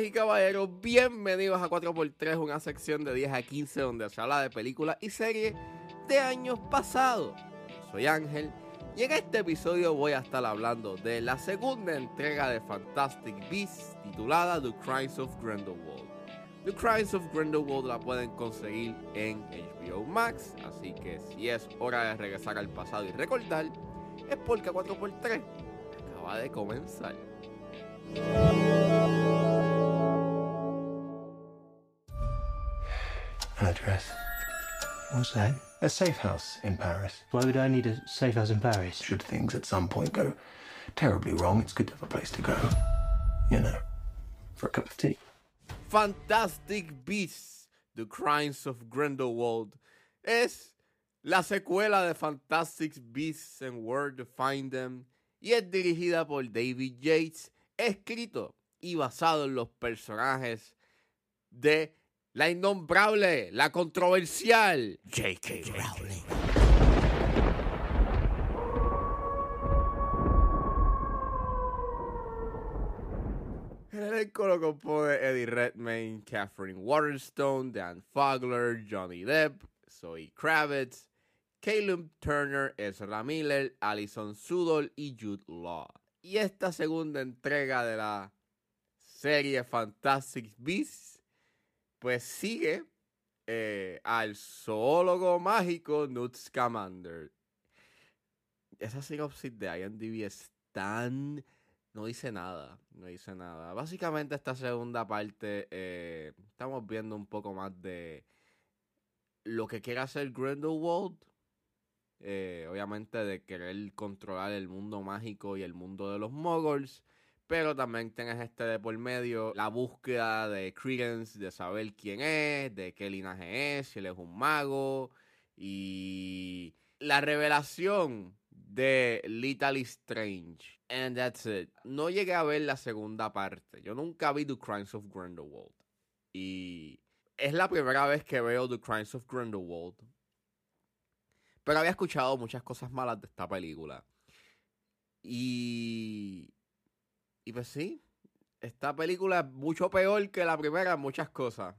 Y caballeros, bienvenidos a 4x3, una sección de 10 a 15 donde se habla de películas y series de años pasados. Soy Ángel y en este episodio voy a estar hablando de la segunda entrega de Fantastic Beasts titulada The Crimes of Grindelwald. The Crimes of Grindelwald la pueden conseguir en HBO Max, así que si es hora de regresar al pasado y recordar, es porque 4x3 acaba de comenzar. Address. What's that? A safe house in Paris. Why would I need a safe house in Paris? Should things at some point go terribly wrong, it's good to have a place to go. You know, for a cup of tea. Fantastic Beasts, The Crimes of Grindelwald, es la secuela de Fantastic Beasts and Where to Find Them y es dirigida por David Yates, escrito y basado en los personajes de la innombrable, la controversial J.K. Rowling. El elenco lo compone Eddie Redmayne, Catherine Waterstone, Dan Fogler, Johnny Depp, Zoe Kravitz, Caleb Turner, Ezra Miller, Alison Sudol y Jude Law. Y esta segunda entrega de la serie Fantastic Beasts, pues sigue eh, al zoólogo mágico Newt Scamander. Esa sinopsis de IMDb es tan... No dice nada, no dice nada. Básicamente esta segunda parte eh, estamos viendo un poco más de lo que quiere hacer Grindelwald. Eh, obviamente de querer controlar el mundo mágico y el mundo de los muggles. Pero también tienes este de por medio, la búsqueda de Credence, de saber quién es, de qué linaje es, si él es un mago. Y la revelación de Little Strange. And that's it. No llegué a ver la segunda parte. Yo nunca vi The Crimes of Grindelwald. Y es la primera vez que veo The Crimes of Grindelwald. Pero había escuchado muchas cosas malas de esta película. Y. Y pues sí. Esta película es mucho peor que la primera en muchas cosas.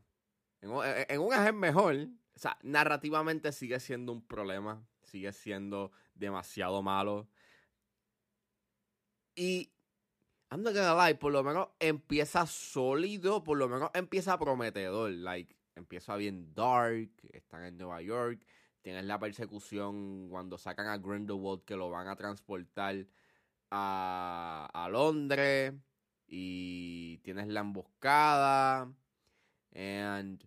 En, en unas mejor. O sea, narrativamente sigue siendo un problema. Sigue siendo demasiado malo. Y I'm not gonna lie, por lo menos empieza sólido, por lo menos empieza prometedor. Like, empieza bien dark, están en Nueva York, tienes la persecución cuando sacan a Grindelwald que lo van a transportar a, Londres. Y tienes la emboscada. And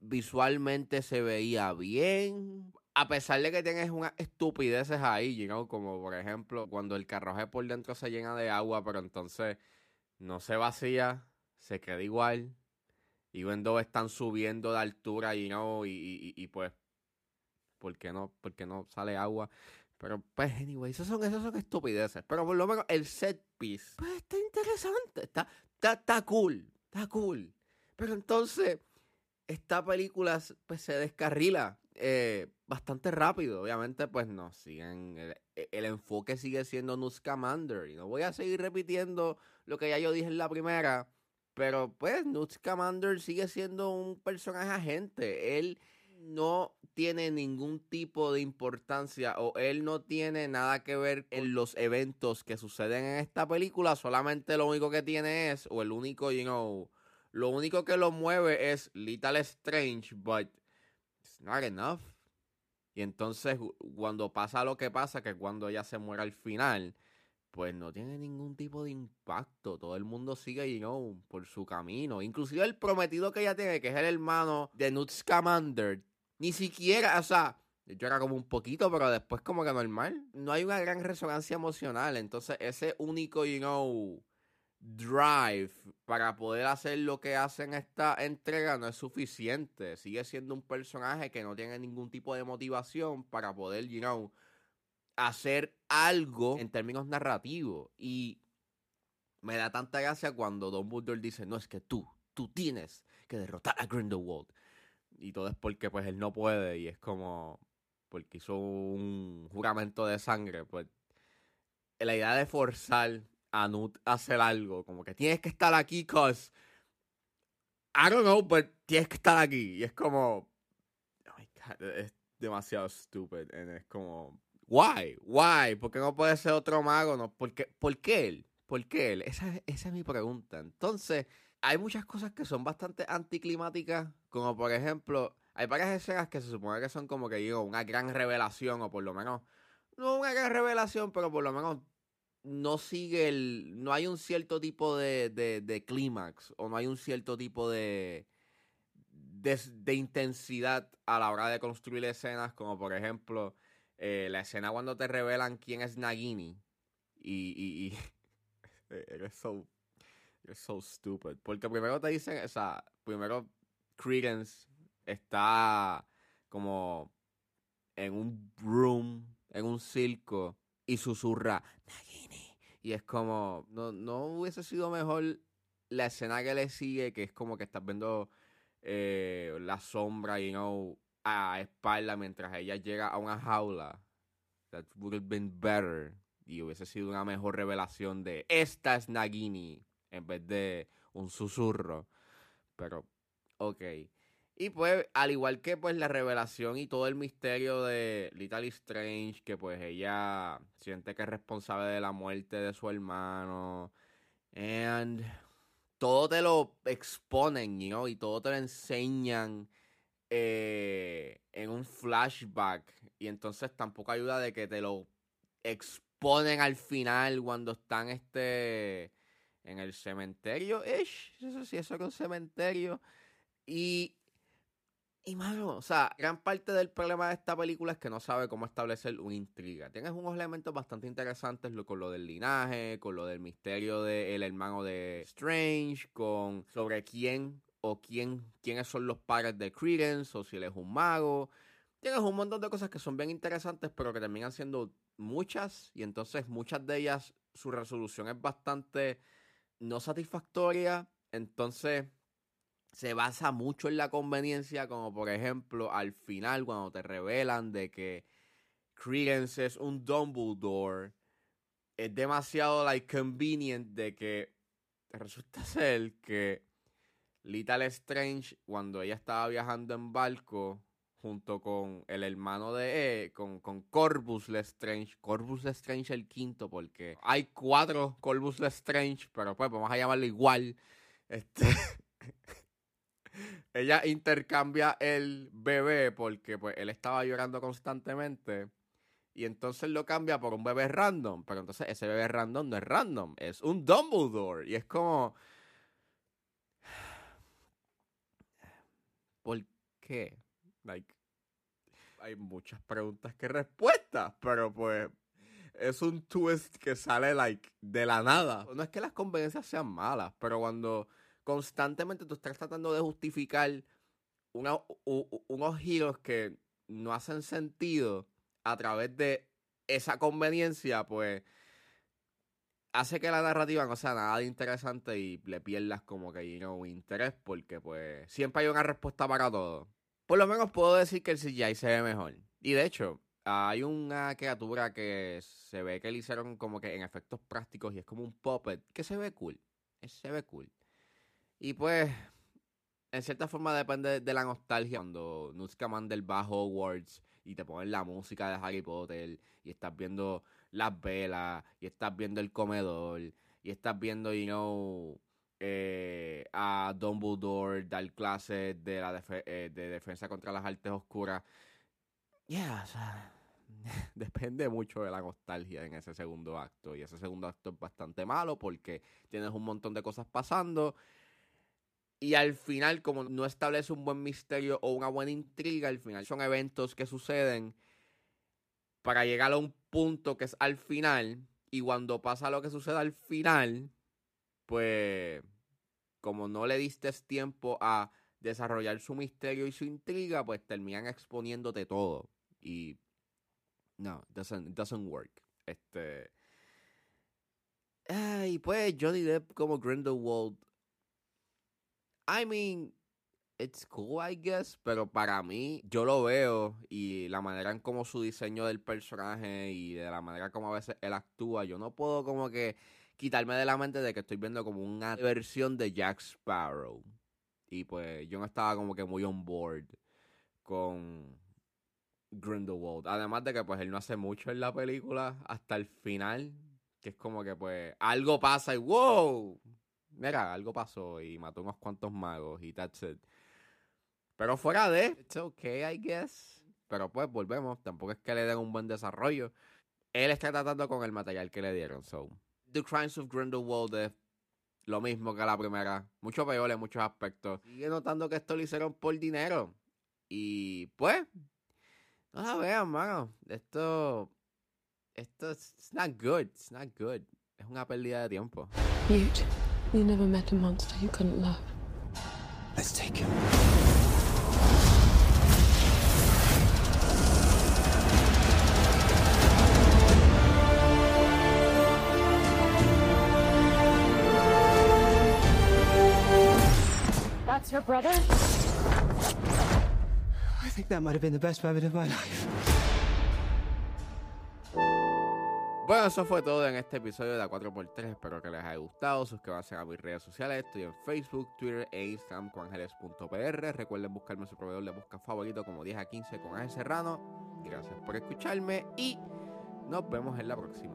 visualmente se veía bien a pesar de que tienes unas estupideces ahí, you know, como por ejemplo cuando el carruaje por dentro se llena de agua, pero entonces no se vacía, se queda igual. Y cuando están subiendo de altura, you know, y, y, y pues, ¿por qué no? ¿Por qué no sale agua? Pero pues, anyway, esas son, esas son estupideces. Pero por lo menos el set piece, pues está interesante, está, está, está cool, está cool. Pero entonces, esta película pues se descarrila eh, bastante rápido. Obviamente, pues no, siguen. El, enfoque sigue siendo Newt Scamander. Y no voy a seguir repitiendo lo que ya yo dije en la primera. Pero pues Newt Scamander sigue siendo un personaje agente. Él no tiene ningún tipo de importancia o él no tiene nada que ver en los eventos que suceden en esta película. Solamente lo único que tiene es, o el único, you know, lo único que lo mueve es Little Strange, but it's not enough. Y entonces cuando pasa lo que pasa, que cuando ella se muere al final, pues no tiene ningún tipo de impacto. Todo el mundo sigue, you know, por su camino. Inclusive el prometido que ella tiene, que es el hermano de Newt Scamander, ni siquiera, o sea, llora como un poquito, pero después como que normal. No hay una gran resonancia emocional. Entonces ese único, you know, drive para poder hacer lo que hace en esta entrega no es suficiente. Sigue siendo un personaje que no tiene ningún tipo de motivación para poder, you know, hacer algo en términos narrativos. Y me da tanta gracia cuando Don Dumbledore dice, no, es que tú, tú tienes que derrotar a Grindelwald. Y todo es porque pues él no puede y es como porque hizo un juramento de sangre. Pues la idea de forzar a Nut a hacer algo, como que tienes que estar aquí, cause I don't know, but tienes que estar aquí. Y es como, oh my God, es demasiado stupid. And es como, why, why, ¿por qué no puede ser otro mago? No, ¿por qué, ¿por qué él? ¿Por qué él? Esa, es- esa es mi pregunta. Entonces, hay muchas cosas que son bastante anticlimáticas, como por ejemplo, hay varias escenas que se supone que son como que digo, una gran revelación, o por lo menos, no una gran revelación, pero por lo menos no sigue el, no hay un cierto tipo de, de, de clímax, o no hay un cierto tipo de, de intensidad a la hora de construir escenas, como por ejemplo, eh, la escena cuando te revelan quién es Nagini, y, y, y eres so You're so stupid. Porque primero te dicen, o sea, primero Credence está como en un room, en un circo, y susurra, Nagini. Y es como, no, no hubiese sido mejor la escena que le sigue, que es como que estás viendo eh, la sombra, you know, a espalda mientras ella llega a una jaula. That would have been better. Y hubiese sido una mejor revelación de esta es Nagini en vez de un susurro. Pero, ok. Y pues, al igual que pues la revelación y todo el misterio de Little Strange, que pues ella siente que es responsable de la muerte de su hermano. And todo te lo exponen, you know, y todo te lo enseñan eh, en un flashback. Y entonces tampoco ayuda de que te lo exponen al final cuando están este en el cementerio, eso sí, eso era un cementerio. Y, y mano, o sea, gran parte del problema de esta película es que no sabe cómo establecer una intriga. Tienes unos elementos bastante interesantes con lo del linaje, con lo del misterio del hermano de Strange, con sobre quién o quién, quiénes son los padres de Credence, o si él es un mago. Tienes un montón de cosas que son bien interesantes, pero que terminan siendo muchas, y entonces muchas de ellas, su resolución es bastante no satisfactoria, entonces se basa mucho en la conveniencia, como por ejemplo al final cuando te revelan de que Credence es un Dumbledore, es demasiado like convenient de que resulta ser que Little Strange cuando ella estaba viajando en barco junto con el hermano de E, con, con Corvus Lestrange, Corvus Lestrange el quinto, porque hay cuatro Corvus Lestrange, pero pues vamos a llamarlo igual. Este, ella intercambia el bebé porque pues él estaba llorando constantemente y entonces lo cambia por un bebé random, pero entonces ese bebé random no es random, es un Dumbledore y es como ¿Por qué? Like, hay muchas preguntas que respuestas, pero pues es un twist que sale like de la nada. No es que las conveniencias sean malas, pero cuando constantemente tú estás tratando de justificar una- u- u- unos giros que no hacen sentido a través de esa conveniencia, pues hace que la narrativa no sea nada de interesante y le pierdas como que you know, interés porque pues siempre hay una respuesta para todo. Por lo menos puedo decir que el CGI se ve mejor. Y de hecho, hay una criatura que se ve que le hicieron como que en efectos prácticos y es como un puppet que se ve cool. Se ve cool. Y pues, en cierta forma depende de la nostalgia. Cuando Newt Scamander va a Hogwarts y te ponen la música de Harry Potter y estás viendo las velas y estás viendo el comedor y estás viendo, you know, eh, a Dumbledore dar clases de la eh, de defensa contra las artes oscuras. Yeah, o sea, depende mucho de la nostalgia en ese segundo acto. Y ese segundo acto es bastante malo porque tienes un montón de cosas pasando. Y al final, como no establece un buen misterio o una buena intriga, al final son eventos que suceden para llegar a un punto que es al final. Y cuando pasa lo que sucede al final, pues como no le diste tiempo a desarrollar su misterio y su intriga, pues terminan exponiéndote todo. Y no, doesn't, doesn't work. Este. Ay, pues Johnny Depp como Grindelwald. I mean, it's cool, I guess, pero para mí, yo lo veo y la manera en cómo su diseño del personaje y de la manera como a veces él actúa, yo no puedo como que quitarme de la mente de que estoy viendo como una versión de Jack Sparrow. Y pues yo no estaba como que muy on board con Grindelwald. Además de que pues él no hace mucho en la película hasta el final. Que es como que pues algo pasa y wow. Mira, algo pasó y mató unos cuantos magos y that's it. Pero fuera de, it's okay, I guess. Pero pues volvemos, tampoco es que le den un buen desarrollo. Él está tratando con el material que le dieron. So, The Crimes of Grindelwald es lo mismo que la primera. Mucho peor en muchos aspectos. Sigue notando que esto lo hicieron por dinero. Y pues, no la vean, mano. Esto, esto, it's not good. It's not good. Es una pérdida de tiempo. Mute. You never met a monster you couldn't love. Let's take him. Your brother? I think that might have been the best moment of my life. Bueno, eso fue todo en este episodio de la 4x3. Espero que les haya gustado. Suscríbanse a mis redes sociales. Estoy en Facebook, Twitter e Instagram con ángeles.pr. Recuerden buscarme en su proveedor de busca favorito como 10 a 15 con Ángel Serrano. Gracias por escucharme y nos vemos en la próxima.